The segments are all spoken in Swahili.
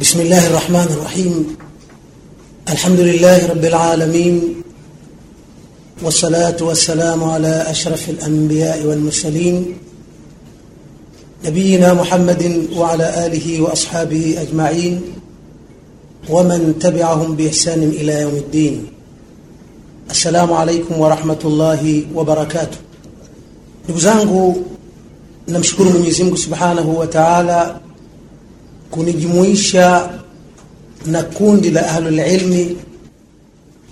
بسم الله الرحمن الرحيم. الحمد لله رب العالمين والصلاة والسلام على أشرف الأنبياء والمرسلين نبينا محمد وعلى آله وأصحابه أجمعين ومن تبعهم بإحسان إلى يوم الدين. السلام عليكم ورحمة الله وبركاته. namshukuru Mwenyezi Mungu Subhanahu wa Ta'ala kunijumuisha na kundi la ahlulilmi.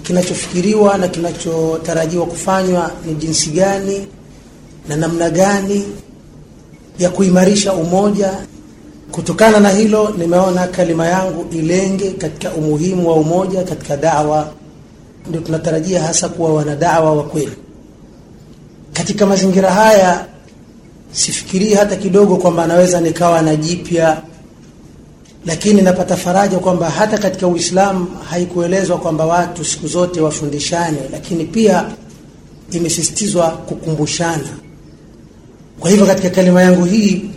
Kinachofikiriwa na kinachotarajiwa kufanywa ni jinsi gani na namna gani ya kuimarisha umoja. Kutokana na hilo, nimeona kalima yangu ilenge katika umuhimu wa umoja katika dawa. Ndio tunatarajia hasa kuwa wanadawa wa kweli. Katika mazingira haya, sifikirii hata kidogo kwamba anaweza nikawa na jipya lakini napata faraja kwamba hata katika Uislamu haikuelezwa kwamba watu siku zote wafundishane, lakini pia imesisitizwa kukumbushana. Kwa hivyo katika kalima yangu hii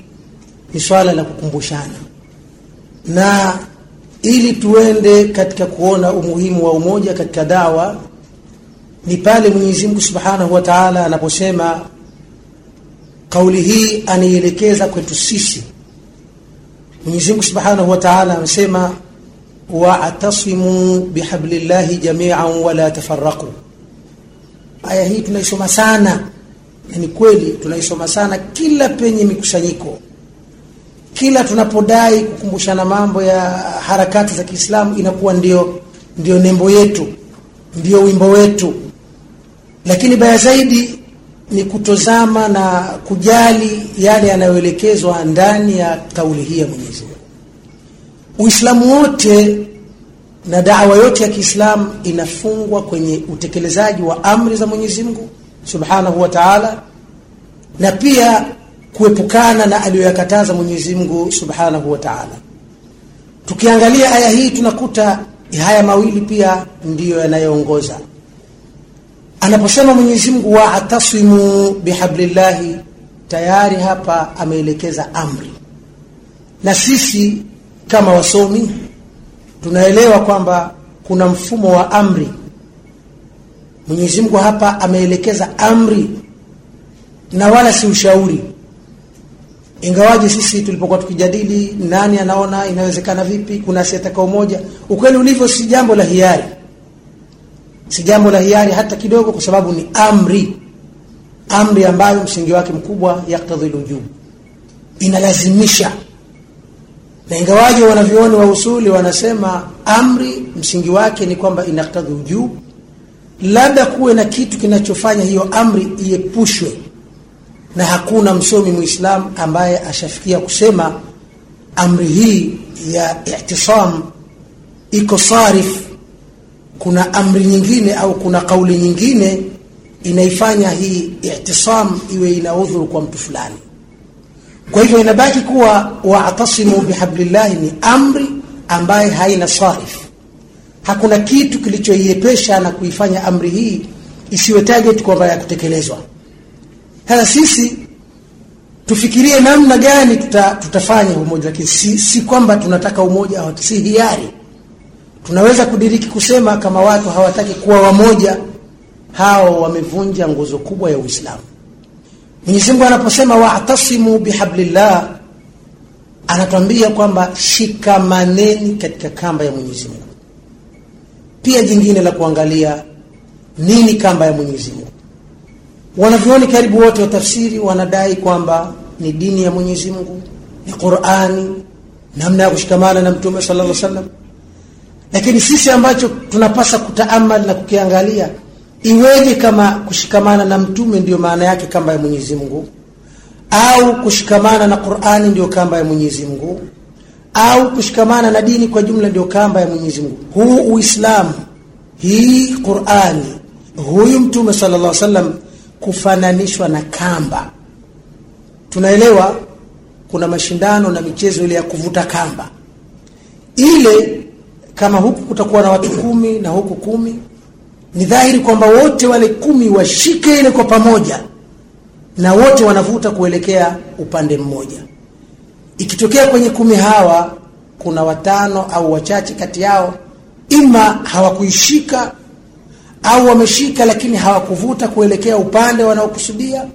ni swala la kukumbushana, na ili tuende katika kuona umuhimu wa umoja katika dawa ni pale Mwenyezi Mungu Subhanahu wa Ta'ala anaposema kauli hii anielekeza kwetu sisi Mwenyezi Mungu Subhanahu wa Ta'ala amesema wa'tasimu bihablillahi jami'an wala tafarraqu. Aya hii tunaisoma sana, na ni kweli tunaisoma sana kila penye mikusanyiko, kila tunapodai kukumbushana mambo ya harakati za Kiislamu inakuwa ndio ndio nembo yetu, ndio wimbo wetu. Lakini baya zaidi ni kutozama na kujali yale yanayoelekezwa ndani ya kauli hii ya Mwenyezi Mungu. Uislamu wote na dawa yote ya Kiislamu inafungwa kwenye utekelezaji wa amri za Mwenyezi Mungu Subhanahu wa Ta'ala, na pia kuepukana na aliyoyakataza Mwenyezi Mungu Subhanahu wa Ta'ala. Tukiangalia aya hii tunakuta haya mawili pia ndiyo yanayoongoza anaposema Mwenyezi Mungu wa'tasimu bihablillahi, tayari hapa ameelekeza amri, na sisi kama wasomi tunaelewa kwamba kuna mfumo wa amri. Mwenyezi Mungu hapa ameelekeza amri na wala si ushauri, ingawaje sisi tulipokuwa tukijadili nani anaona inawezekana vipi, kuna asiyetaka moja, ukweli ulivyo si jambo la hiari si jambo la hiari hata kidogo, kwa sababu ni amri, amri ambayo msingi wake mkubwa yaktadhi lujub, inalazimisha. Na ingawaje wanavyuoni wa usuli wanasema amri msingi wake ni kwamba inaktadhi ujub, labda kuwe na kitu kinachofanya hiyo amri iepushwe, na hakuna msomi Muislamu ambaye ashafikia kusema amri hii ya i'tisam iko sarif kuna amri nyingine au kuna kauli nyingine inaifanya hii i'tisam iwe ina udhuru kwa mtu fulani. Kwa hivyo inabaki kuwa wa'tasimu bihablillahi ni amri ambaye haina sarif. Hakuna kitu kilichoiepesha na kuifanya amri hii isiwe target kwamba ya kutekelezwa. Sasa sisi tufikirie namna gani tuta, tutafanya umoja, lakini si, si kwamba tunataka umoja, si hiari tunaweza kudiriki kusema kama watu hawataki kuwa wamoja, hao wamevunja nguzo kubwa ya Uislamu. Mwenyezi Mungu anaposema wa'tasimu bihablillah, anatuambia kwamba shikamaneni katika kamba ya Mwenyezi Mungu. Pia jingine la kuangalia nini kamba ya Mwenyezi. Wanavyoni karibu wote wa tafsiri wanadai kwamba ni dini ya Mwenyezi Mungu, ni Qur'ani, namna ya kushikamana na Mtume sallallahu alaihi wasallam lakini sisi ambacho tunapasa kutaamal na kukiangalia, iweje kama kushikamana na mtume ndiyo maana yake kamba ya Mwenyezi Mungu, au kushikamana na Qur'ani ndiyo kamba ya Mwenyezi Mungu, au kushikamana na dini kwa jumla ndiyo kamba ya Mwenyezi Mungu. Huu Uislamu, hii Qur'ani, huyu mtume sallallahu alaihi wasallam kufananishwa na kamba. Tunaelewa kuna mashindano na michezo ile ya kuvuta kamba ile kama huku kutakuwa na watu kumi na huku kumi, ni dhahiri kwamba wote wale kumi washike ile kwa pamoja, na wote wanavuta kuelekea upande mmoja. Ikitokea kwenye kumi hawa kuna watano au wachache kati yao ima hawakuishika au wameshika lakini hawakuvuta kuelekea upande wanaokusudia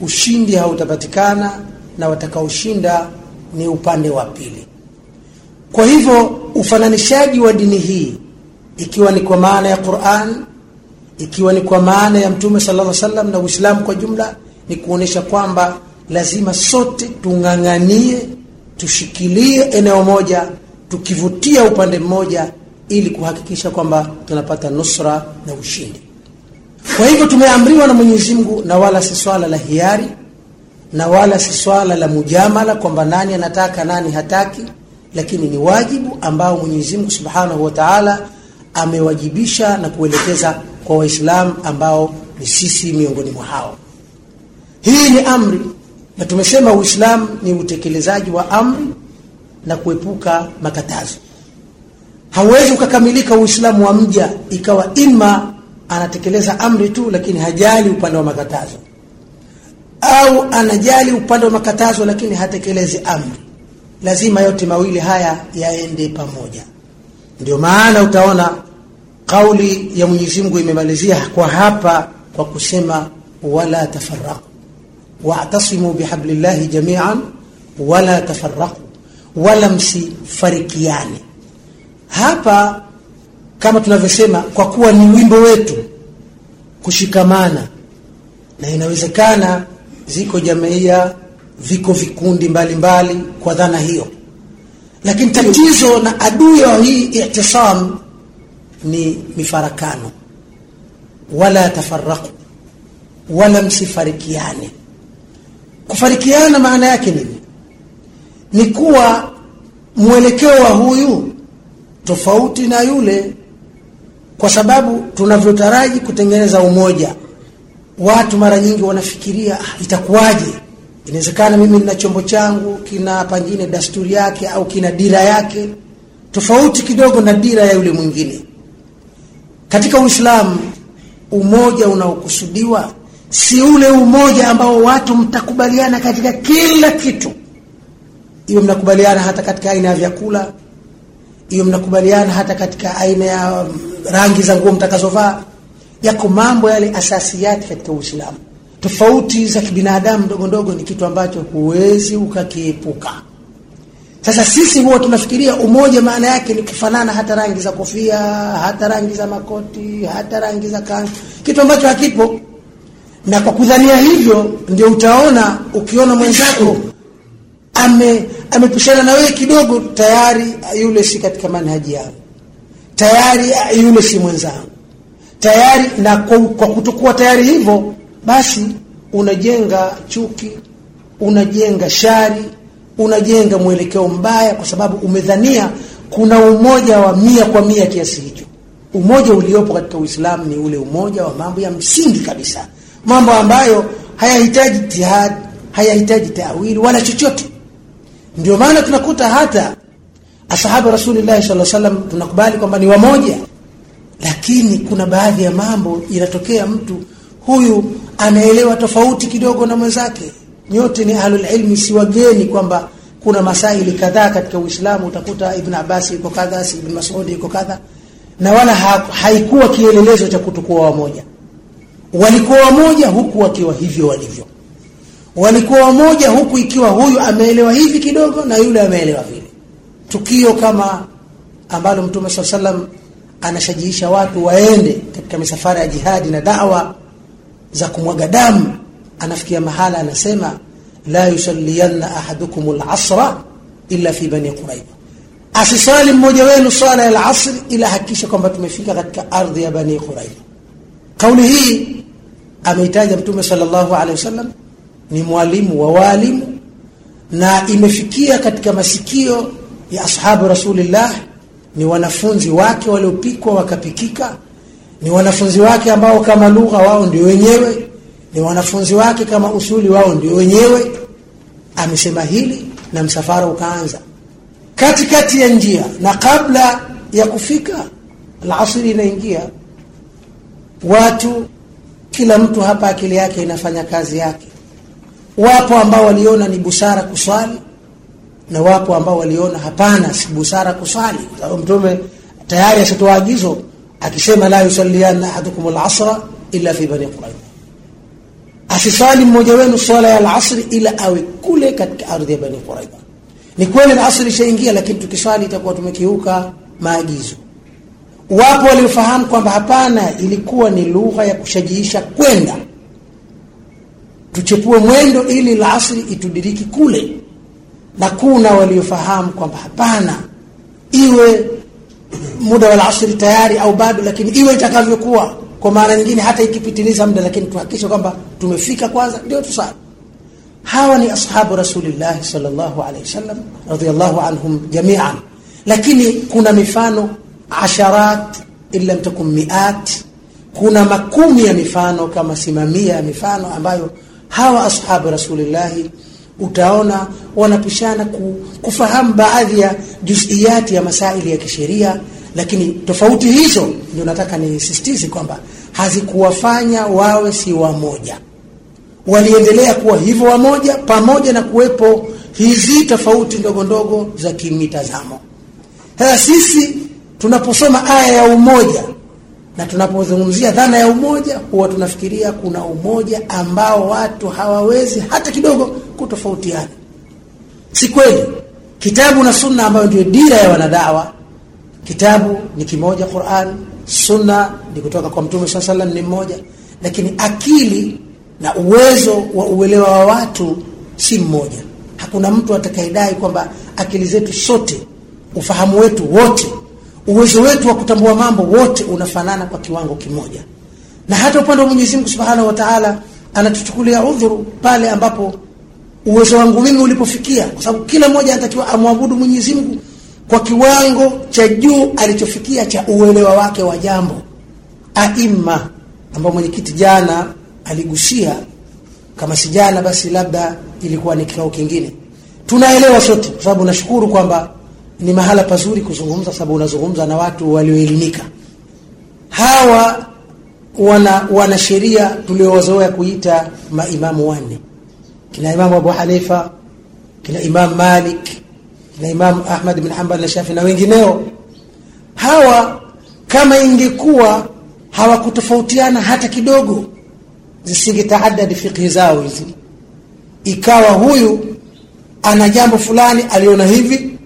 ushindi hautapatikana na watakaoshinda ni upande wa pili kwa hivyo ufananishaji wa dini hii ikiwa ni kwa maana ya Qur'an ikiwa ni kwa maana ya Mtume sallallahu alaihi wasallam na Uislamu kwa jumla ni kuonesha kwamba lazima sote tung'ang'anie tushikilie eneo moja tukivutia upande mmoja ili kuhakikisha kwamba tunapata nusra na ushindi. Kwa hivyo tumeamriwa na Mwenyezi Mungu na wala si swala la hiari na wala si swala la mujamala kwamba nani anataka nani hataki lakini ni wajibu ambao Mwenyezi Mungu Subhanahu wa Ta'ala amewajibisha na kuelekeza kwa Waislamu ambao ni sisi miongoni mwa hao. Hii ni amri na tumesema Uislamu ni utekelezaji wa amri na kuepuka makatazo. Hauwezi ukakamilika Uislamu wa mja ikawa ima anatekeleza amri tu lakini hajali upande wa makatazo au anajali upande wa makatazo lakini hatekelezi amri. Lazima yote mawili haya yaende pamoja. Ndio maana utaona kauli ya Mwenyezi Mungu imemalizia kwa hapa kwa kusema wala tafarraqu wa'tasimu bihablillahi jami'an wala tafarraqu wala msifarikiane hapa kama tunavyosema kwa kuwa ni wimbo wetu kushikamana na inawezekana ziko jamaia viko vikundi mbalimbali mbali, kwa dhana hiyo. Lakini tatizo na adui wa hii i'tisam ni mifarakano. Wala tafaraku wala msifarikiane. Kufarikiana maana yake nini? Ni kuwa mwelekeo wa huyu tofauti na yule kwa sababu tunavyotaraji kutengeneza umoja. Watu mara nyingi wanafikiria ah, itakuwaje inawezekana mimi nina chombo changu kina pengine dasturi yake au kina dira yake tofauti kidogo na dira ya yule mwingine. Katika uislamu umoja unaokusudiwa si ule umoja ambao watu mtakubaliana katika kila kitu. Hiyo mnakubaliana hata katika aina ya vyakula hiyo mnakubaliana hata katika aina ya rangi za nguo mtakazovaa yako mambo yale asasiyati katika uislamu tofauti za kibinadamu ndogo ndogo ni kitu ambacho huwezi ukakiepuka. Sasa sisi huwa tunafikiria umoja maana yake ni kufanana hata rangi za kofia hata rangi za makoti hata rangi za kanzu kitu ambacho hakipo. Na kwa kudhania hivyo ndio utaona ukiona mwenzako ame amepishana na wewe kidogo tayari yule si katika manhaji yao, tayari yule si mwenzangu tayari na kwa, kwa kutokuwa tayari hivyo basi unajenga chuki unajenga shari unajenga mwelekeo mbaya kwa sababu umedhania kuna umoja wa mia kwa mia kiasi hicho. Umoja uliopo katika uislamu ni ule umoja wa mambo ya msingi kabisa. Mambo ambayo hayahitaji jihad hayahitaji tawili wala chochote. Ndio maana tunakuta hata ashabu rasulillahi saa salam tunakubali kwamba ni wamoja. Lakini kuna baadhi ya mambo inatokea mtu huyu anaelewa tofauti kidogo na mwenzake. Nyote ni ahlulilmi si wageni kwamba kuna masaili kadhaa katika uislamu. Utakuta ibn abbas yuko kadha si ibn masud yuko kadha. Na wala ha, haikuwa kielelezo cha kutokuwa wamoja. Walikuwa wamoja huku wakiwa hivyo walivyo. Walikuwa wamoja huku ikiwa huyu ameelewa hivi kidogo na yule ameelewa vile. Tukio kama ambalo mtume salam anashajiisha watu waende katika misafara ya jihadi na dawa za kumwaga damu. Anafikia mahala anasema la yusalianna ahadukum lasra illa fi bani quraiba asisali mmoja wenu swala ya lasri ila hakikisha kwamba tumefika katika ardhi ya bani quraiba kauli hii ameitaja mtume sallallahu alaihi wasallam ni mwalimu wa walimu na imefikia katika masikio ya ashabu rasulillah ni wanafunzi wake waliopikwa wakapikika ni wanafunzi wake ambao kama lugha wao ndio wenyewe. Ni wanafunzi wake kama usuli wao ndio wenyewe. Amesema hili na msafara ukaanza. Katikati ya njia na kabla ya kufika alasiri inaingia. Watu kila mtu hapa akili yake inafanya kazi yake. Wapo ambao waliona ni busara kuswali na wapo ambao waliona hapana, si busara kuswali, Mtume tayari ashatoa agizo akisema, la yusallianna ahadukum al-asra illa fi bani quraida asiswali mmoja wenu swala ya al-asri ila awe kule katika ardhi ya bani quraida Ni kweli al-asri ishaingia, lakini tukiswali itakuwa tumekiuka maagizo. Wapo waliofahamu kwamba hapana, ilikuwa ni lugha ya kushajiisha kwenda. Tuchepue mwendo ili al-asri itudiriki kule. Na kuna waliofahamu kwamba hapana, iwe muda wa alasiri tayari au bado, lakini iwe itakavyokuwa. Kwa maana nyingine, hata ikipitiliza muda, lakini tuhakikishe kwamba tumefika kwanza, ndio tusali. Hawa ni ashabu Rasulillahi sallallahu alaihi wasallam radhiyallahu anhum jamian, lakini kuna mifano asharat in lam miat, kuna makumi ya mifano kama simamia ya mifano ambayo hawa ashabu Rasulillahi utaona wanapishana kufahamu baadhi ya juziyati ya masaili ya kisheria, lakini tofauti hizo ndio nataka nisisitize kwamba hazikuwafanya wawe si wamoja. Waliendelea kuwa hivyo wamoja, pamoja na kuwepo hizi tofauti ndogo ndogo za kimitazamo. Sasa sisi tunaposoma aya ya umoja na tunapozungumzia dhana ya umoja, huwa tunafikiria kuna umoja ambao watu hawawezi hata kidogo kutofautiana. Si kweli. Kitabu na sunna ambayo ndio dira ya wanadawa, kitabu ni kimoja Qur'an, sunna ni kutoka kwa Mtume swalla sallam ni mmoja, lakini akili na uwezo wa uelewa wa watu si mmoja. Hakuna mtu atakayedai kwamba akili zetu sote, ufahamu wetu wote uwezo wetu wa kutambua mambo wote unafanana kwa kiwango kimoja, na hata upande wa Mwenyezi Mungu Subhanahu wa Ta'ala anatuchukulia udhuru pale ambapo uwezo wangu mimi ulipofikia, kwa sababu kila mmoja anatakiwa amwabudu Mwenyezi Mungu kwa kiwango cha juu alichofikia cha uelewa wake wa jambo. Aima ambao mwenyekiti jana aligusia, kama si jana basi labda ilikuwa ni kikao kingine, tunaelewa sote, kwa sababu nashukuru kwamba ni mahala pazuri kuzungumza, sababu unazungumza na watu walioelimika. Hawa wana wana sheria tuliowazoea kuita maimamu wanne, kina Imamu Abu Hanifa, kina Imam Malik, kina Imam Ahmad bin Hanbal na Shafi na wengineo. Hawa kama ingekuwa hawakutofautiana hata kidogo, zisingetaadadi fikhi zao hizi, ikawa huyu ana jambo fulani aliona hivi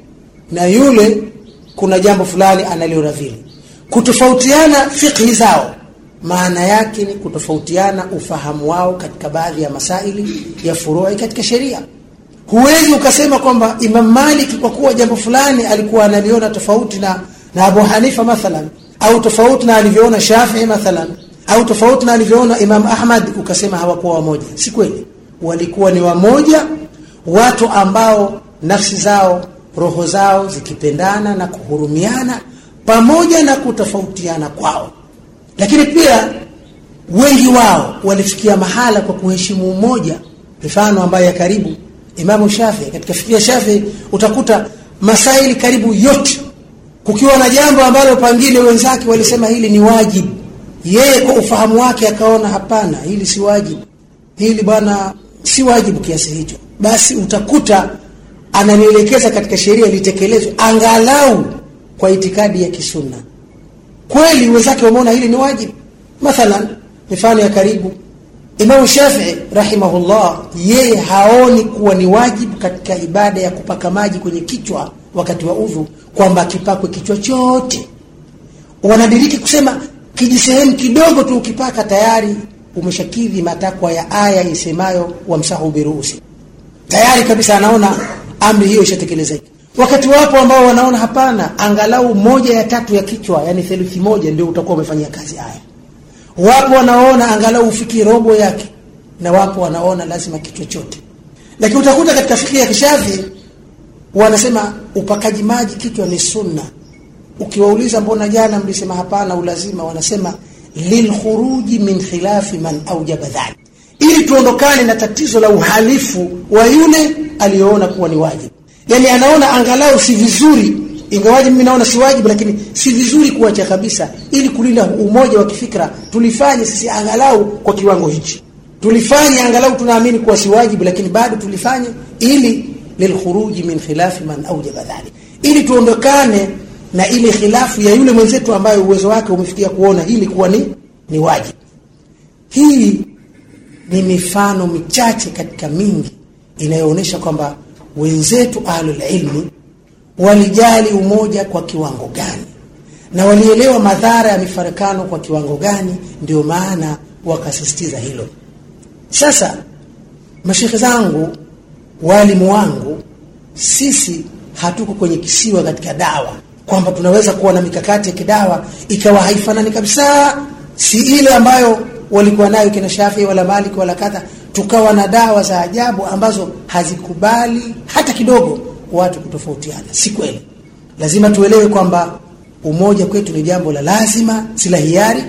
na yule kuna jambo fulani analiona vile. Kutofautiana fikhi zao, maana yake ni kutofautiana ufahamu wao katika baadhi ya masaili ya furui katika sheria. Huwezi ukasema kwamba Imam Malik kwa kuwa jambo fulani alikuwa analiona tofauti na, na Abu Hanifa mathalan, au tofauti na alivyoona Shafii mathalan, au tofauti na alivyoona Imam Ahmad, ukasema hawakuwa wamoja. Si kweli, walikuwa ni wamoja, watu ambao nafsi zao roho zao zikipendana na kuhurumiana pamoja na kutofautiana kwao, lakini pia wengi wao walifikia mahala kwa kuheshimu umoja. Mifano ambayo ya karibu, Imamu Shafii, katika fikia Shafii utakuta masaili karibu yote, kukiwa na jambo ambalo pengine wenzake walisema hili ni wajibu, yeye kwa ufahamu wake akaona hapana, hili si wajibu, hili bwana si wajibu kiasi hicho, basi utakuta ananielekeza katika sheria litekelezwe angalau kwa itikadi ya kisunna. Kweli wenzake wameona hili ni wajibu. Mathalan, mifano ya karibu, Imamu Shafii rahimahullah, yeye haoni kuwa ni wajibu katika ibada ya kupaka maji kwenye kichwa wakati wa udhu kwamba kipakwe kichwa chote. Wanadiriki kusema kijisehemu kidogo tu ukipaka tayari umeshakidhi matakwa ya aya isemayo wamsahu biruusi, tayari kabisa anaona amri hiyo ishatekelezeka. Wakati wapo ambao wanaona hapana, angalau moja ya tatu ya kichwa, yani theluthi moja ndio utakuwa umefanyia kazi haya. Wapo wanaona angalau ufikie robo yake, na wapo wanaona lazima kichwa chote. Lakini utakuta katika fikhi ya Kishafi wanasema upakaji maji kichwa ni sunna. Ukiwauliza mbona jana mlisema hapana ulazima, wanasema lilkhuruji min khilafi man aujaba dhalik, ili tuondokane na tatizo la uhalifu wa yule aliyoona kuwa ni wajibu. Yani anaona angalau si vizuri, ingawaje mimi naona si wajibu, lakini si vizuri kuacha kabisa, ili kulinda umoja wa kifikra. Tulifanye sisi angalau kwa kiwango hichi, tulifanye angalau tunaamini kuwa si wajibu, lakini bado tulifanye ili lilkhuruji min khilafi man aujaba dhalik, ili tuondokane na ile khilafu ya yule mwenzetu ambaye uwezo wake umefikia kuona hili kuwa ni, ni wajibu. Hii ni mifano michache katika mingi inayoonyesha kwamba wenzetu ahlul walijali umoja kwa kiwango gani? Na walielewa madhara ya mifarakano kwa kiwango gani, ndio maana wakasisitiza hilo. Sasa mashekhe zangu, waalimu wangu, sisi hatuko kwenye kisiwa katika dawa. Kwamba tunaweza kuwa na mikakati ya kidawa ikawa haifanani kabisa, si ile ambayo walikuwa nayo kina Shafii wala Maliki wala kadha, tukawa na dawa za ajabu ambazo hazikubali hata kidogo watu kutofautiana. Si kweli. Lazima tuelewe kwamba umoja kwetu ni jambo la lazima, si la hiari,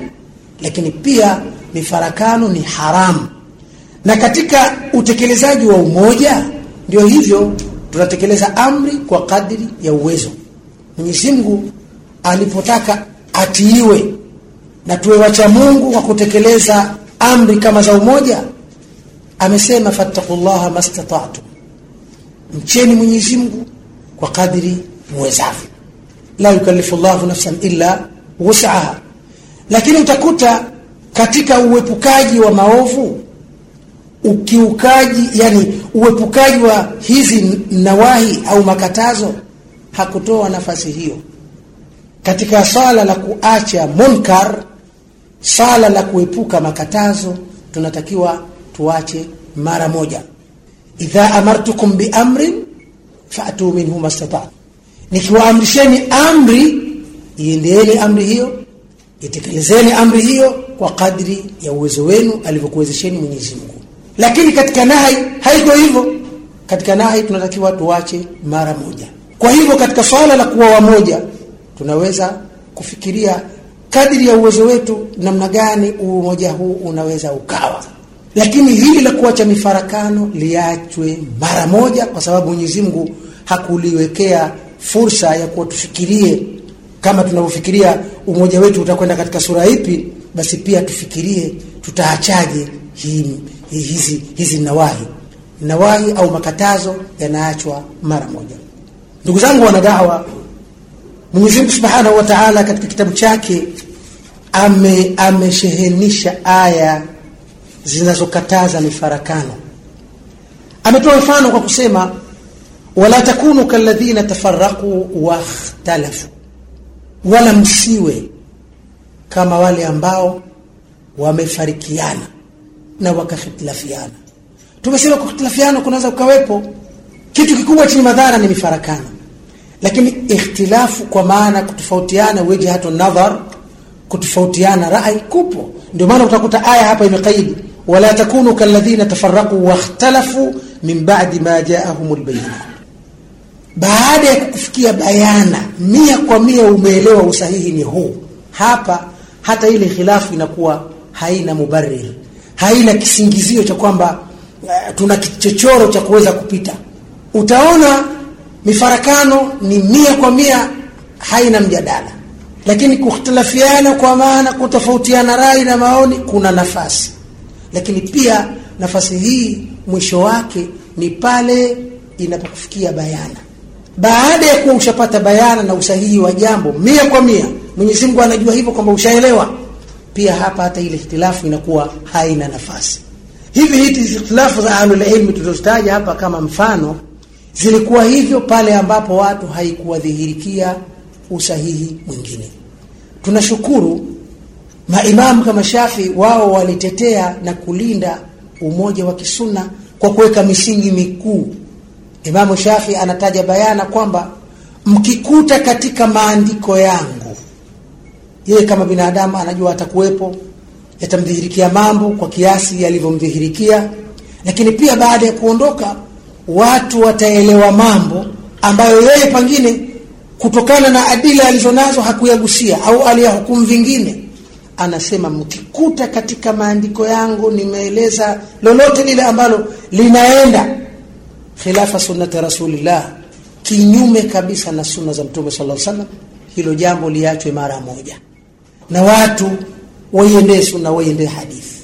lakini pia mifarakano ni haramu. Na katika utekelezaji wa umoja, ndio hivyo, tunatekeleza amri kwa kadri ya uwezo. Mwenyezi Mungu alipotaka atiiwe na tuwe wacha Mungu kwa kutekeleza amri kama za umoja, amesema fattaqullaha mastata'tum, mcheni Mwenyezi Mungu kwa kadri muwezavyo la yukallifu llahu nafsan illa wus'aha. Lakini utakuta katika uepukaji wa maovu, ukiukaji, yani uepukaji wa hizi nawahi au makatazo, hakutoa nafasi hiyo. Katika swala la kuacha munkar, swala la kuepuka makatazo, tunatakiwa tuache mara moja. Idha amartukum biamrin fa'tu minhu mastata'tum nikiwaamrisheni amri, iendeeni amri hiyo, itekelezeni amri hiyo kwa kadri ya uwezo wenu alivyokuwezesheni Mwenyezi Mungu. Lakini katika nahi haiko hivyo. Katika nahi tunatakiwa tuache mara moja. Kwa hivyo katika swala la kuwa wamoja, tunaweza kufikiria kadri ya uwezo wetu namna gani umoja huu unaweza ukawa, lakini hili la kuacha mifarakano liachwe mara moja, kwa sababu Mwenyezi Mungu hakuliwekea fursa ya kuwa tufikirie kama tunavyofikiria umoja wetu utakwenda katika sura ipi, basi pia tufikirie tutaachaje hi, hi, hizi, hizi nawahi nawahi au makatazo yanaachwa mara moja. Ndugu zangu wanadawa, Mwenyezi Mungu Subhanahu wa Ta'ala katika kitabu chake ame ameshehenisha aya zinazokataza mifarakano. Ametoa mfano kwa kusema wala takunu kalladhina tafarraqu wakhtalafu, wala msiwe kama wale ambao wamefarikiana na wakakhitilafiana. Tumesema kukhitilafiana kunaweza kukawepo kitu kikubwa chenye madhara ni mifarakano, lakini ikhtilafu kwa maana kutofautiana wijhatu nadhar, kutofautiana rai kupo. Ndio maana utakuta aya hapa imekaidi wala takunu kalladhina tafarraqu wakhtalafu min ba'di ma ja'ahumul bayyinah baada ya kukufikia bayana mia kwa mia umeelewa usahihi ni huu. Hapa, hata ile khilafu inakuwa haina mubarrir, haina kisingizio cha kwamba uh, tuna kichochoro cha kuweza kupita. Utaona mifarakano ni mia kwa mia, haina mjadala, lakini kukhtilafiana, kwa maana kutofautiana rai na maoni, kuna nafasi, lakini pia nafasi hii mwisho wake ni pale inapokufikia bayana baada ya kuwa ushapata bayana na usahihi wa jambo mia kwa mia, Mwenyezi Mungu anajua hivyo kwamba ushaelewa. Pia hapa hata ile ikhtilafu inakuwa haina nafasi. Hivi hizi ikhtilafu za ahlul ilmi tulizozitaja hapa kama mfano, zilikuwa hivyo pale ambapo watu haikuwadhihirikia usahihi mwingine. Tunashukuru maimamu kama Shafi, wao walitetea na kulinda umoja wa kisunna kwa kuweka misingi mikuu Imamu Shafi anataja bayana kwamba mkikuta katika maandiko yangu, yeye kama binadamu anajua atakuwepo, yatamdhihirikia mambo kwa kiasi yalivyomdhihirikia, lakini pia baada ya kuondoka watu wataelewa mambo ambayo yeye pengine kutokana na adila alizonazo hakuyagusia au aliyahukumu vingine. Anasema mkikuta katika maandiko yangu nimeeleza lolote lile ambalo linaenda khilafa sunnati rasulillah, kinyume kabisa na sunna za Mtume sallallahu alaihi wasallam, hilo jambo liachwe mara moja na watu waiendee sunna, waiendee hadithi.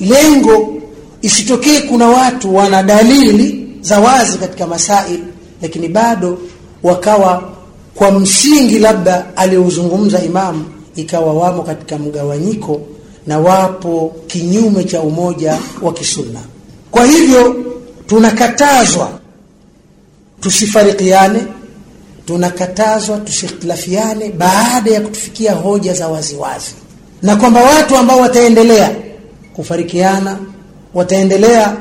Lengo isitokee kuna watu wana dalili za wazi katika masail lakini bado wakawa kwa msingi labda aliozungumza imamu ikawa wamo katika mgawanyiko na wapo kinyume cha umoja wa kisunna. Kwa hivyo tunakatazwa tusifarikiane tunakatazwa tusikhtilafiane baada ya kutufikia hoja za waziwazi na kwamba watu ambao wataendelea kufarikiana wataendelea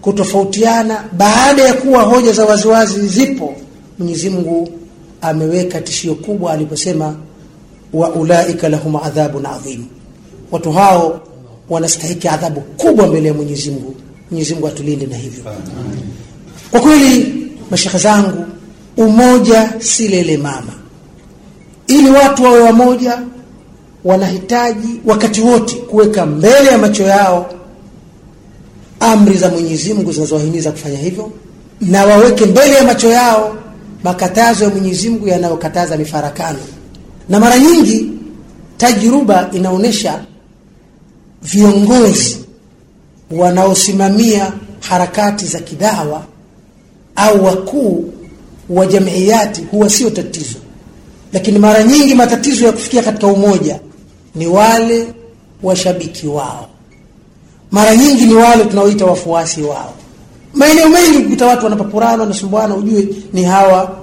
kutofautiana baada ya kuwa hoja za waziwazi zipo mwenyezi mungu ameweka tishio kubwa aliposema wa ulaika lahum adhabun adhim. Watu hao wanastahiki adhabu kubwa mbele ya mwenyezi mungu. Mwenyezi mungu atulinde na hivyo. Kwa kweli mashaka zangu umoja si lele mama. Ili watu wawe wamoja wanahitaji wakati wote kuweka mbele ya macho yao amri za Mwenyezi Mungu zinazowahimiza kufanya hivyo na waweke mbele ya macho yao makatazo ya Mwenyezi Mungu yanayokataza mifarakano na mara nyingi tajruba inaonyesha viongozi wanaosimamia harakati za kidawa au wakuu wa jamiiyati huwa sio tatizo. Lakini mara nyingi matatizo ya kufikia katika umoja ni wale washabiki wao. Mara nyingi ni wale tunaoita wafuasi wao. Maeneo mengi kukuta watu wanapapurana wanasumbuana ujue ni hawa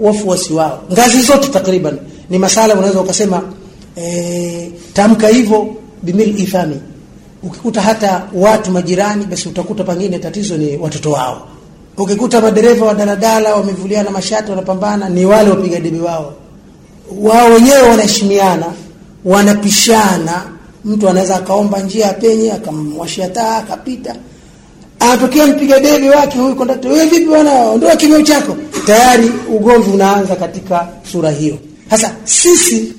wafuasi wao. Ngazi zote takriban ni masala unaweza ukasema e, tamka hivyo bimil ifami. Ukikuta hata watu majirani basi utakuta pengine tatizo ni watoto wao. Ukikuta madereva wa daladala wamevuliana mashati wanapambana ni wale wapiga debe wao. Wao wenyewe wanaheshimiana wanapishana. Mtu anaweza akaomba njia apenye akamwashia taa akapita. Anatokea mpiga debe wake huyu kondakta wewe vipi bwana? Ondoa kimeo chako. Tayari ugomvi unaanza katika sura hiyo sasa sisi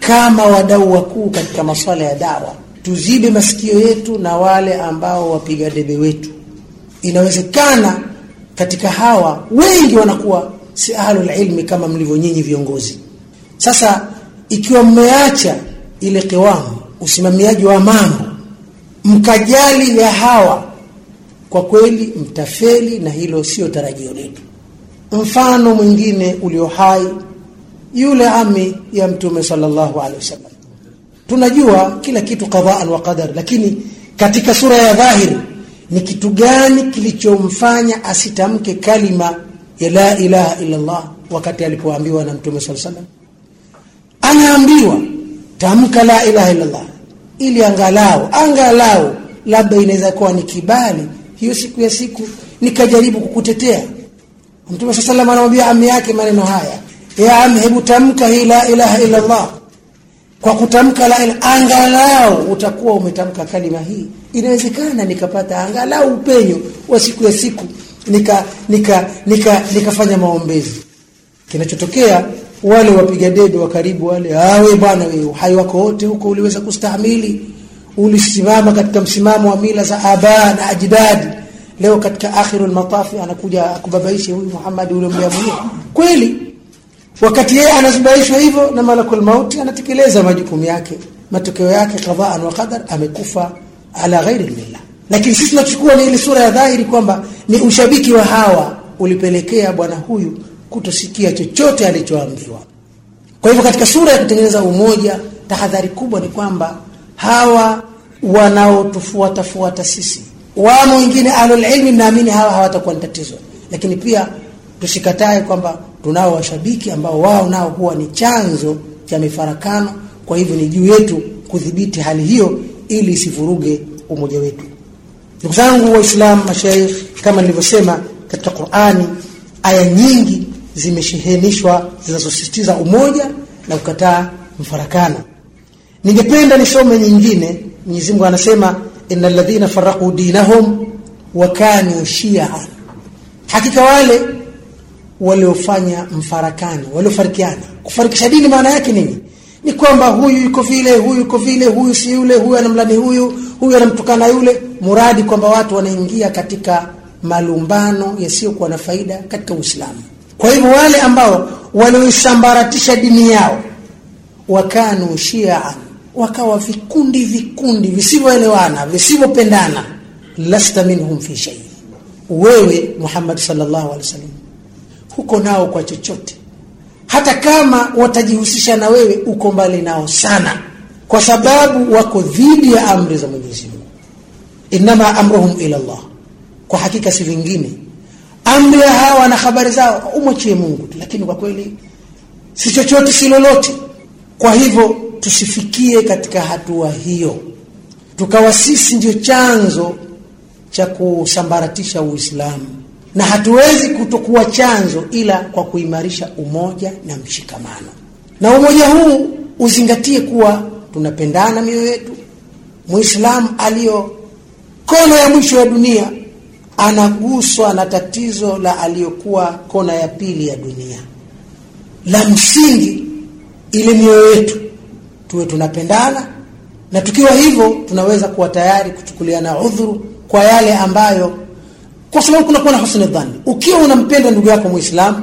kama wadau wakuu katika masuala ya dawa tuzibe masikio yetu na wale ambao wapiga debe wetu. Inawezekana katika hawa wengi wanakuwa si ahlul ilmi kama mlivyo nyinyi viongozi. Sasa ikiwa mmeacha ile kiwamu usimamiaji wa mambo mkajali ya hawa kwa kweli mtafeli na hilo sio tarajio letu. Mfano mwingine ulio hai yule ami ya mtume sallallahu alaihi wasallam. Tunajua kila kitu qadaan wa qadar lakini katika sura ya dhahiri ni kitu gani kilichomfanya asitamke kalima ya la ilaha illa Allah wakati alipoambiwa na mtume sallallahu alaihi wasallam? Anaambiwa tamka la ilaha illa Allah ili angalau angalau labda inaweza kuwa ni kibali hiyo siku ya siku nikajaribu kukutetea. Mtume sallallahu alaihi anamwambia ami yake maneno haya ya ami hebu tamka hii la ilaha illa Allah kwa kutamka la ilaha angalau utakuwa umetamka kalima hii. Inawezekana nikapata angalau upenyo wa siku ya siku nika nika nika nikafanya maombezi. Kinachotokea wale wapiga debe wa karibu wale awe bwana wewe uhai wako wote huko uliweza kustahimili. Ulisimama katika msimamo wa mila za aba na ajdadi leo katika akhirul matafi anakuja akubabaisha huyu Muhammad ule mliamulia. Kweli wakati yeye anazubaishwa hivyo na malakul mauti anatekeleza majukumu yake matokeo yake qadaan wa qadar amekufa ala ghairi lillah lakini sisi tunachukua ni ile sura ya dhahiri kwamba ni ushabiki wa hawa ulipelekea bwana huyu kutosikia chochote alichoambiwa. Kwa hivyo katika sura ya kutengeneza umoja tahadhari kubwa ni kwamba hawa wanaotufuatafuata sisi wamo wengine ahlul ilmi naamini hawa hawatakuwa ni tatizo. Lakini pia tusikatae kwamba tunao washabiki ambao wao nao huwa ni chanzo cha mifarakano. Kwa hivyo ni juu yetu kudhibiti hali hiyo ili isivuruge umoja wetu. Ndugu zangu waislamu mashaikh kama nilivyosema katika qurani aya nyingi zimeshehenishwa zinazosisitiza umoja na kukataa mfarakano. Ningependa nisome nyingine. Mwenyezi Mungu anasema innal ladhina farraqu dinahum wa kanu shi'a, hakika wale waliofanya mfarakano waliofarikiana. Kufarikisha dini maana yake nini? Ni kwamba huyu yuko vile huyu yuko vile huyu si yule huyu anamlani huyu huyu anamtukana yule. Muradi kwamba watu wanaingia katika malumbano yasiyokuwa na faida katika Uislamu. Kwa hivyo wale ambao walioisambaratisha dini yao wakanu shiaan wakawa vikundi vikundi visivyoelewana visivyopendana lasta minhum fi shay. Wewe Muhammad sallallahu alaihi wasallam huko nao kwa chochote. Hata kama watajihusisha na wewe uko mbali nao sana. Kwa sababu wako dhidi ya amri za Mwenyezi Mungu. Inama amruhum ila Allah. Kwa hakika si vingine. Amri ya hawa na habari zao umwachie Mungu lakini kwa kweli si chochote si lolote. Kwa hivyo tusifikie katika hatua hiyo. Tukawa sisi ndio chanzo cha kusambaratisha Uislamu na hatuwezi kutokuwa chanzo ila kwa kuimarisha umoja na mshikamano. Na umoja huu uzingatie kuwa tunapendana mioyo yetu. Muislamu aliyo kona ya mwisho ya dunia anaguswa na tatizo la aliyokuwa kona ya pili ya dunia. La msingi ile mioyo yetu tuwe tunapendana. Na tukiwa hivyo tunaweza kuwa tayari kuchukuliana udhuru kwa yale ambayo kwa sababu kunakuwa na husni dhanni ukiwa unampenda ndugu yako muislamu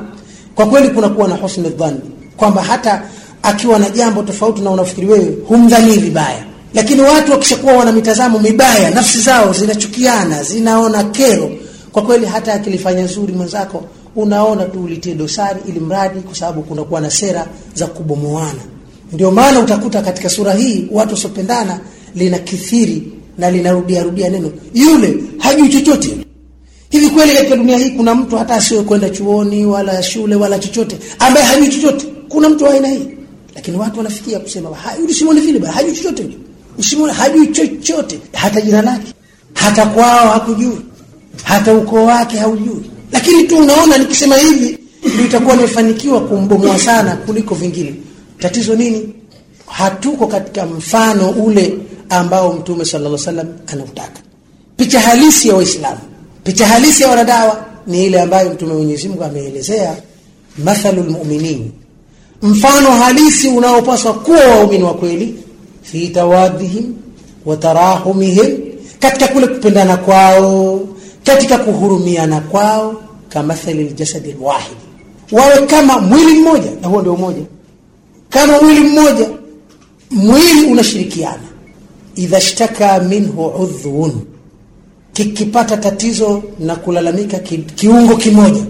kwa kweli kunakuwa na husni dhanni kwamba hata akiwa na jambo tofauti na unafikiri wewe humdhanii vibaya. Lakini watu wakishakuwa wana mitazamo mibaya nafsi zao zinachukiana zinaona kero kwa kweli hata akilifanya zuri mwenzako unaona tu ulitie dosari ili mradi kwa sababu kunakuwa na sera za kubomoana. Ndio maana utakuta katika sura hii watu wasiopendana lina kithiri na linarudia rudia neno. Yule hajui chochote hivi kweli katika dunia hii kuna mtu hata asiwe kwenda chuoni wala shule wala chochote? Ambaye hajui chochote. Kuna mtu aina hii? Lakini watu wanafikia kusema simoni vile hajui chochote. Yule hajui chochote. Hata jina lake hata kwao hakujui. Hata ukoo wake haujui. Lakini tu unaona nikisema hivi ndio itakuwa nimefanikiwa kumbomoa sana kuliko vingine. Tatizo nini? Hatuko katika mfano ule ambao mtume sallallahu alaihi wasallam anautaka. Picha halisi ya waislamu picha halisi ya wanadawa ni ile ambayo mtume Mwenyezi Mungu ameelezea mathalul mu'minin mfano halisi unaopaswa kuwa waumini wa kweli fi tawadhihim wa tarahumihim katika kule kupendana kwao katika kuhurumiana kwao kamathali aljasadi alwahid. Wawe kama mwili mmoja na huo ndio umoja. Kama mwili mmoja mwili unashirikiana. Idha shtaka minhu udhun kikipata tatizo na kulalamika ki, kiungo kimoja.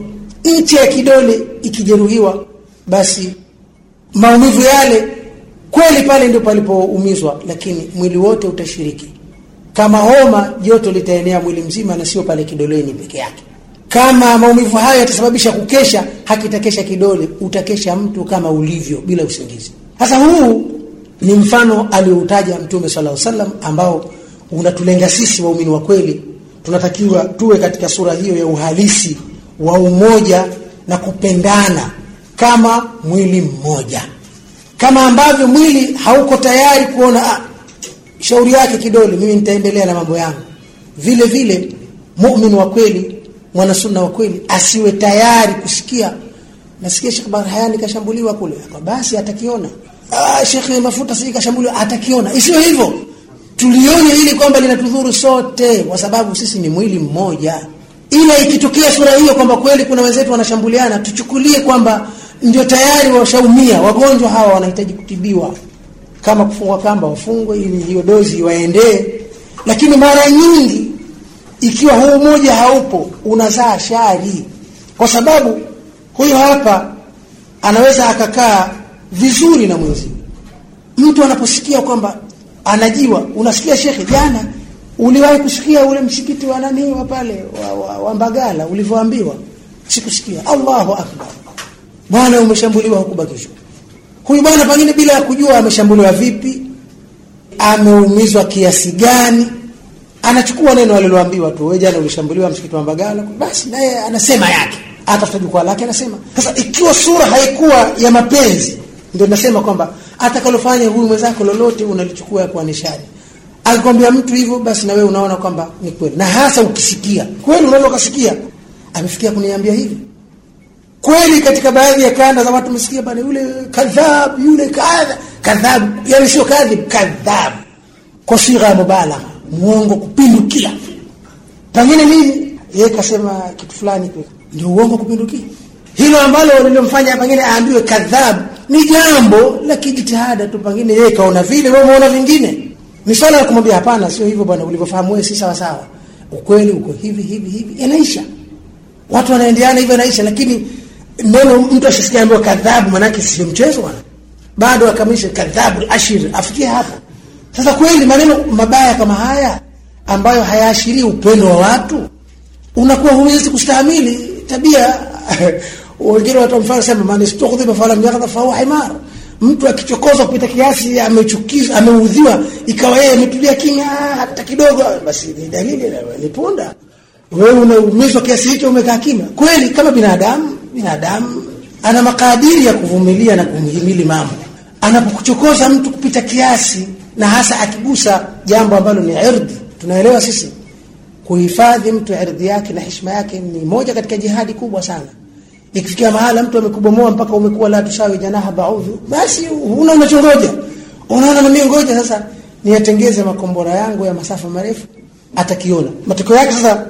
Nchi ya kidole ikijeruhiwa basi maumivu yale kweli pale ndio palipoumizwa lakini mwili wote utashiriki. Kama homa joto litaenea mwili mzima na sio pale kidoleni peke yake. Kama maumivu hayo yatasababisha kukesha hakitakesha kidole utakesha mtu kama ulivyo bila usingizi. Sasa huu ni mfano alioutaja mtume sala salam ambao unatulenga sisi waumini wa kweli tunatakiwa tuwe katika sura hiyo ya uhalisi wa umoja na kupendana kama mwili mmoja. Kama ambavyo mwili hauko tayari kuona ah, shauri yake kidole mimi nitaendelea na mambo yangu. Vile vile mumin wa kweli mwanasunna wa kweli asiwe tayari kusikia. Nasikia Sheikh Barhayani kashambuliwa kule. Basi atakiona. Ah Sheikh mafuta si kashambuliwa atakiona. Isiyo hivyo tulione hili kwamba linatudhuru sote kwa sababu sisi ni mwili mmoja. Ila ikitokea sura hiyo kwamba kweli kuna wenzetu wanashambuliana tuchukulie kwamba ndio tayari washaumia. Wagonjwa hawa wanahitaji kutibiwa. Kama kufungwa kamba wafungwe ili hiyo dozi waendee. Lakini mara nyingi ikiwa huu mmoja haupo unazaa shari. Kwa sababu huyo hapa anaweza akakaa vizuri na mwenzi mtu anaposikia kwamba anajiwa. Unasikia shekhe jana uliwahi kusikia ule msikiti wa nani wa pale wa, wa, wa Mbagala ulivyoambiwa? Sikusikia. Allahu akbar. Bwana umeshambuliwa hukubakishwa huyu bwana pengine bila ya kujua ameshambuliwa vipi ameumizwa kiasi gani anachukua neno aliloambiwa tu. Wewe jana ulishambuliwa msikiti wa Mbagala basi naye anasema yake. Atafuta jukwaa lake anasema. Sasa ikiwa sura haikuwa ya mapenzi ndio nasema kwamba atakalofanya huyu mwenzako lolote unalichukua kwa nishani akikwambia mtu hivyo basi na wewe unaona kwamba ni kweli. Na hasa ukisikia. Kweli unaweza ukasikia. Amefikia kuniambia hivi. Kweli katika baadhi ya kanda za watu msikia bana yule kadhab yule kadha kadhab yani sio kadhib kadhab. Kwa sigha ya mubalagha muongo kupindukia. Pengine nini? Yeye kasema kitu fulani ndio uongo kupindukia. Hilo ambalo lilomfanya pengine aambiwe kadhab ni jambo la kijitihada tu pengine yeye kaona vile wewe umeona vingine ni swala la kumwambia hapana sio hivyo bwana ulivyofahamu wewe si sawa sawa ukweli uko hivi hivi hivi, yanaisha. Watu wanaendeana hivyo, yanaisha. Lakini neno mtu ashisikia ambaye kadhabu, manake sio mchezo bwana, bado akamilisha kadhabu ashir, afikie hapo. Sasa kweli maneno mabaya kama haya ambayo hayaashirii upendo wa watu, unakuwa huwezi kustahimili tabia wengine watu man istukhdhiba falam yaghdha fa himar. Mtu akichokozwa kupita kiasi, amechukizwa, ameudhiwa, ikawa yeye ametulia kimya hata kidogo, basi ni dalili ni punda. Wewe unaumizwa kiasi hicho, umekaa kimya. Kweli kama binadamu, binadamu ana makadiri ya kuvumilia na kumhimili mambo. Anapokuchokoza mtu kupita kiasi, na hasa akigusa jambo ambalo ni irdhi, tunaelewa sisi kuhifadhi mtu irdhi yake na heshima yake ni moja katika jihadi kubwa sana ikifikia mahala mtu amekubomoa mpaka umekuwa la tushawi janaha baudhu, basi huna unachongoja, unaona na mimi ngoja sasa niyatengeze makombora yangu ya masafa marefu, atakiona matokeo yake. Sasa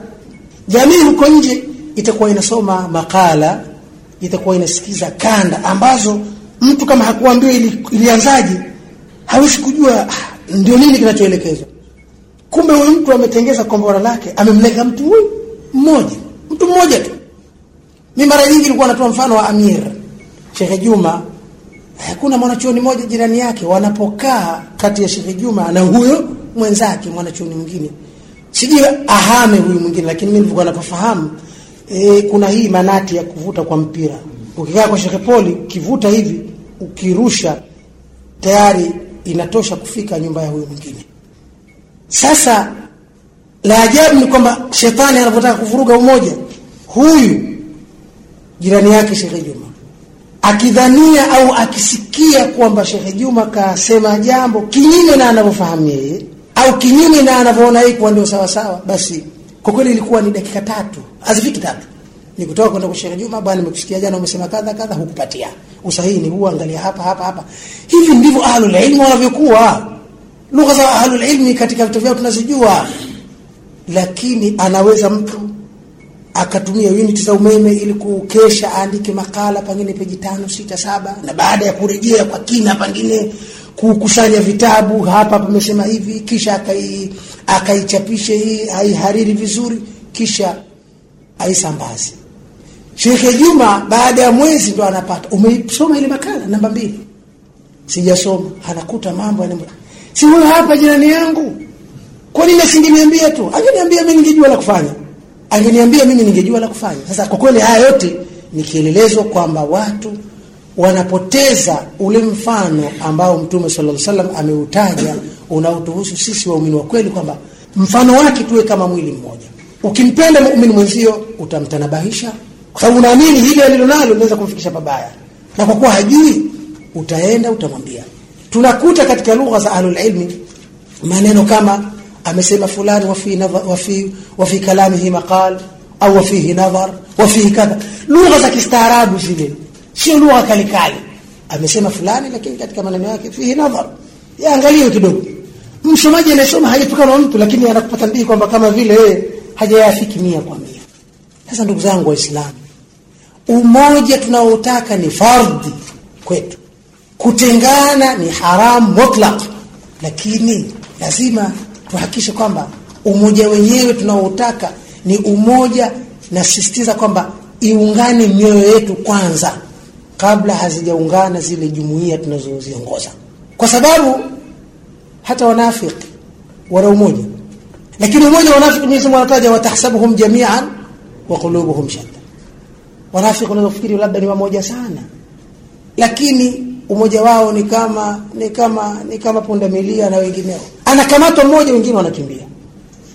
jamii huko nje itakuwa inasoma makala, itakuwa inasikiza kanda ambazo mtu kama hakuambiwa ili, ilianzaje hawezi kujua ndio nini kinachoelekezwa. Kumbe huyu mtu ametengeza kombora lake, amemlenga mtu huyu mmoja, mtu mmoja tu. Mi mara nyingi nilikuwa natoa mfano wa Amir Sheikh Juma. Hakuna mwanachuoni mmoja jirani yake, wanapokaa kati ya Sheikh Juma na huyo mwenzake mwanachuoni mwingine, sijui ahame huyu mwingine, lakini mimi nilikuwa napofahamu e, kuna hii manati ya kuvuta kwa mpira. Ukikaa kwa Sheikh Poli, kivuta hivi, ukirusha tayari inatosha kufika nyumba ya huyu mwingine. Sasa la ajabu ni kwamba shetani anapotaka kuvuruga umoja, huyu jirani yake shehe Juma. Akidhania au akisikia kwamba shehe Juma kasema jambo kinyume na anavyofahamu yeye au kinyume na anavyoona yeye kuwa ndio sawa basi kwa kweli ilikuwa ni dakika tatu, hazifiki tatu, ni kutoka kwenda kwa Shekhe Juma, bwana, nimekusikia jana umesema kadha kadha, hukupatia. Usahihi, ni huu, angalia hapa hapa hapa. Hivi ndivyo ahlul ilmi wanavyokuwa. Lugha za ahlul katika vitu vyao tunazijua, lakini anaweza mtu akatumia unit za umeme ili kukesha aandike makala pengine peji tano sita saba, na baada ya kurejea kwa kina pengine kukusanya vitabu, hapa pamesema hivi, kisha akai akaichapishe hii aihariri vizuri, kisha aisambaze. Shekhe Juma baada ya mwezi ndo anapata, umeisoma ile makala namba mbili? Sijasoma. Anakuta mambo yana si huyo hapa jirani yangu, kwa nini asingeniambia tu? Angeniambia mimi ningejua la kufanya angeniambia mimi ningejua la kufanya. Sasa kwa kweli haya yote ni kielelezo kwamba watu wanapoteza ule mfano ambao Mtume sallallahu wasallam ameutaja unaotuhusu sisi waumini wa kweli, kwamba mfano wake tuwe kama mwili mmoja. Ukimpenda muumini mwenzio utamtanabahisha, kwa sababu unaamini hili alilonalo linaweza kumfikisha pabaya, na kwa kuwa hajui utaenda utamwambia. Tunakuta katika lugha za ahlul ilmi maneno kama amesema fulani wafi wafi wafi kalamihi maqal au wafihi nadhar wafihi kadha, lugha za kistaarabu zile, sio lugha kalikali. Amesema fulani, lakini katika maneno yake fihi nadhar, yaangalie kidogo. Msomaji anasoma hajatokana mtu, lakini anakupata ndii kwamba kama vile yeye hajayafiki mia kwa mia. Sasa ndugu zangu Waislamu, umoja tunaotaka ni fardhi kwetu, kutengana ni haramu mutlaq, lakini lazima tuhakikishe kwamba umoja wenyewe tunaoutaka ni umoja, nasisitiza kwamba iungane mioyo yetu kwanza kabla hazijaungana zile jumuiya tunazoziongoza, kwa sababu hata wanafiki wana umoja, lakini umoja wa wanafiki Mwenyezi Mungu anataja watahsabuhum jami'an wa qulubuhum shatta. Wanafiki wanafikiri labda ni wamoja sana, lakini umoja wao ni kama ni kama ni kama pundamilia na wengineo. Anakamatwa mmoja, wengine wanakimbia.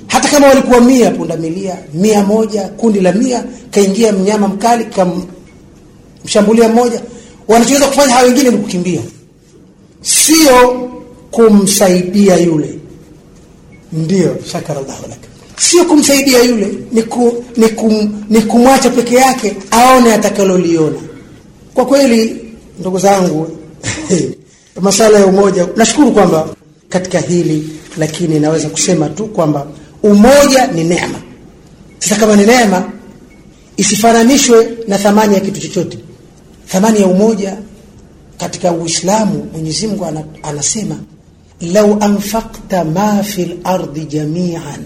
Hata kama walikuwa mia pundamilia, mia moja, kundi la mia, kaingia mnyama mkali kamshambulia mmoja, wanachoweza kufanya hawa wengine ni kukimbia, sio kumsaidia yule. Ndio, shakarallahu lak, sio kumsaidia yule, ni, ku, ni, kum, ni kumwacha peke yake aone atakaloliona. Kwa kweli ndugu zangu masala ya umoja, nashukuru kwamba katika hili, lakini naweza kusema tu kwamba umoja ni neema. Sasa kama ni neema, isifananishwe na thamani ya kitu chochote. Thamani ya umoja katika Uislamu, Mwenyezi Mungu anasema lau anfakta ma fi lardi jamian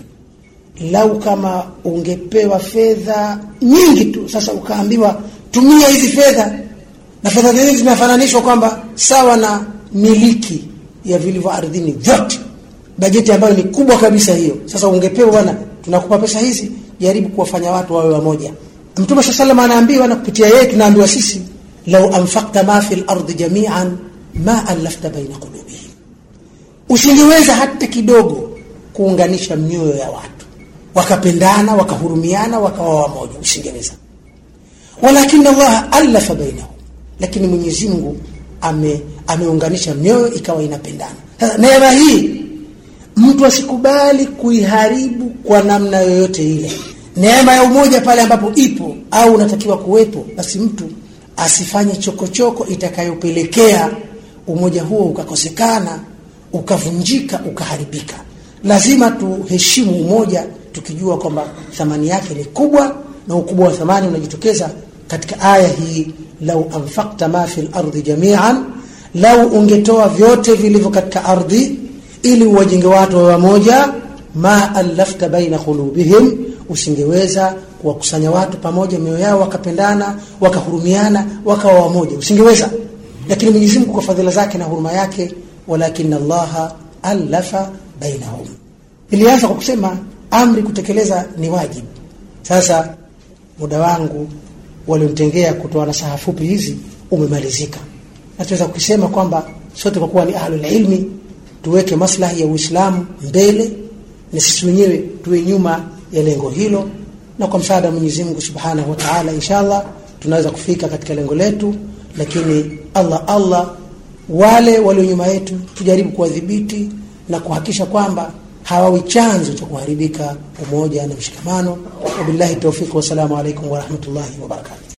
lau kama ungepewa fedha nyingi tu sasa ukaambiwa tumia hizi fedha na fedha zenyewe zimefananishwa kwamba sawa na miliki ya vilivyo ardhini vyote. Bajeti ambayo ni kubwa kabisa hiyo. Sasa ungepewa bwana tunakupa pesa hizi jaribu kuwafanya watu wawe wamoja. Mtume swalla sallam anaambiwa na kupitia yeye tunaambiwa sisi lau anfakta ma fi lardi jamian ma alafta baina qulubihim. Usingeweza hata kidogo kuunganisha mioyo ya watu. Wakapendana wakahurumiana wakawa wamoja. Usingeweza. Walakin Allah alafa bainahum lakini mwenyezi mungu ame ameunganisha mioyo ikawa inapendana. Sasa neema hii mtu asikubali kuiharibu kwa namna yoyote ile. Neema ya umoja pale ambapo ipo au unatakiwa kuwepo basi mtu asifanye chokochoko itakayopelekea umoja huo ukakosekana ukavunjika ukaharibika. Lazima tuheshimu umoja tukijua kwamba thamani yake ni kubwa na ukubwa wa thamani unajitokeza katika aya hii lau anfaqta ma fi lardi jamian lau ungetoa vyote vilivyo katika ardhi ili uwajenge watu wa wamoja ma allafta baina qulubihim usingeweza kuwakusanya watu pamoja mioyo yao wakapendana wakahurumiana wakawa wamoja usingeweza. Lakini Mwenyezi Mungu kwa fadhila zake na huruma yake walakin allaha allafa bainahum. Ilianza kwa kusema amri kutekeleza ni wajibu. Sasa muda wangu walionitengea kutoa nasaha fupi hizi umemalizika. Nachoweza kukisema kwamba sote kwa kuwa ni ahlul ilmi tuweke maslahi ya uislamu mbele na sisi wenyewe tuwe nyuma ya lengo hilo na kwa msaada wa Mwenyezi Mungu Subhanahu wa Ta'ala inshallah tunaweza kufika katika lengo letu. Lakini Allah Allah wale walio nyuma yetu tujaribu kuwadhibiti na kuhakikisha kwamba hawawi chanzo cha kuharibika umoja na mshikamano. Wabillahi tawfiq wassalamu alaikum warahmatullahi wabarakatuh